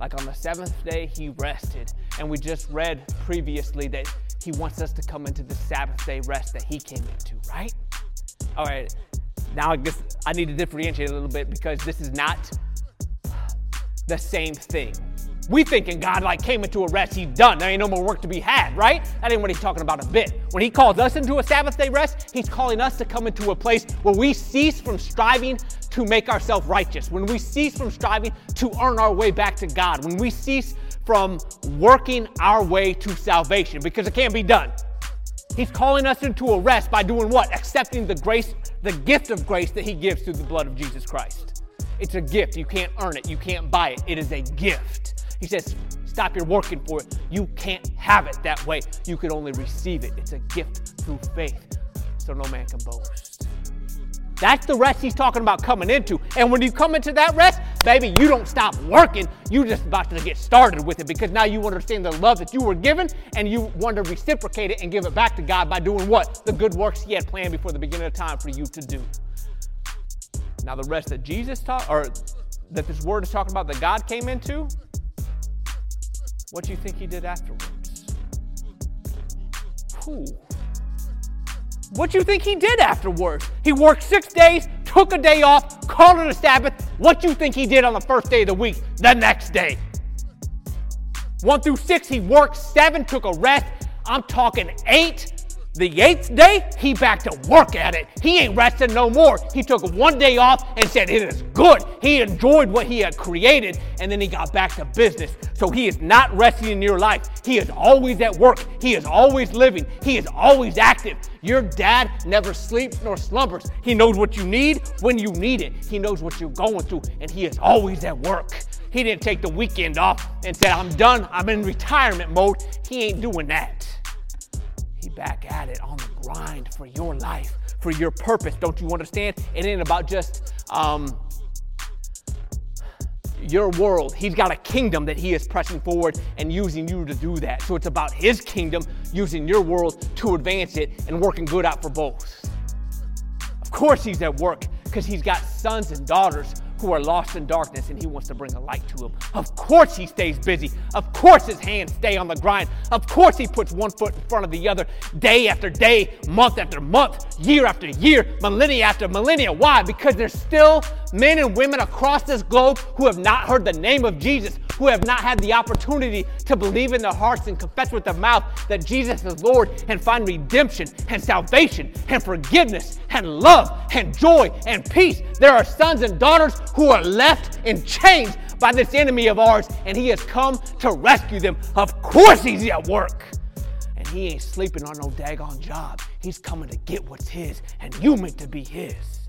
Like on the seventh day, he rested. And we just read previously that he wants us to come into the Sabbath day rest that he came into, right? All right, now I guess I need to differentiate a little bit because this is not the same thing. We thinking God like came into a rest, he's done. There ain't no more work to be had, right? That ain't what he's talking about a bit. When he calls us into a Sabbath day rest, he's calling us to come into a place where we cease from striving to make ourselves righteous, when we cease from striving to earn our way back to God, when we cease from working our way to salvation, because it can't be done. He's calling us into a rest by doing what? Accepting the grace, the gift of grace that he gives through the blood of Jesus Christ. It's a gift. You can't earn it. You can't buy it. It is a gift. He says, stop your working for it. You can't have it that way. You can only receive it. It's a gift through faith. So no man can boast. That's the rest he's talking about coming into. And when you come into that rest, baby, you don't stop working. You're just about to get started with it because now you understand the love that you were given and you want to reciprocate it and give it back to God by doing what? The good works he had planned before the beginning of time for you to do. Now the rest that Jesus taught, or that this word is talking about that God came into, what do you think he did afterwards? Who? What you think he did afterwards? He worked six days, took a day off, called it a Sabbath. What you think he did on the first day of the week? The next day. One through six, he worked seven, took a rest. I'm talking eight the eighth day, he back to work at it. He ain't resting no more. He took one day off and said, It is good. He enjoyed what he had created, and then he got back to business. So he is not resting in your life. He is always at work. He is always living. He is always active. Your dad never sleeps nor slumbers. He knows what you need when you need it. He knows what you're going through, and he is always at work. He didn't take the weekend off and said, I'm done. I'm in retirement mode. He ain't doing that back at it on the grind for your life, for your purpose. Don't you understand? It ain't about just um, your world. He's got a kingdom that he is pressing forward and using you to do that. So it's about his kingdom using your world to advance it and working good out for both. Of course, he's at work because he's got sons and daughters who are lost in darkness and he wants to bring a light to them. Of course he stays busy. Of course his hands stay on the grind. Of course he puts one foot in front of the other day after day, month after month, year after year, millennia after millennia. Why? Because there's still men and women across this globe who have not heard the name of Jesus, who have not had the opportunity to believe in their hearts and confess with their mouth that Jesus is Lord and find redemption and salvation and forgiveness and love and joy and peace. There are sons and daughters who are left in chains by this enemy of ours, and he has come to rescue them. Of course, he's at work. And he ain't sleeping on no daggone job. He's coming to get what's his, and you meant to be his.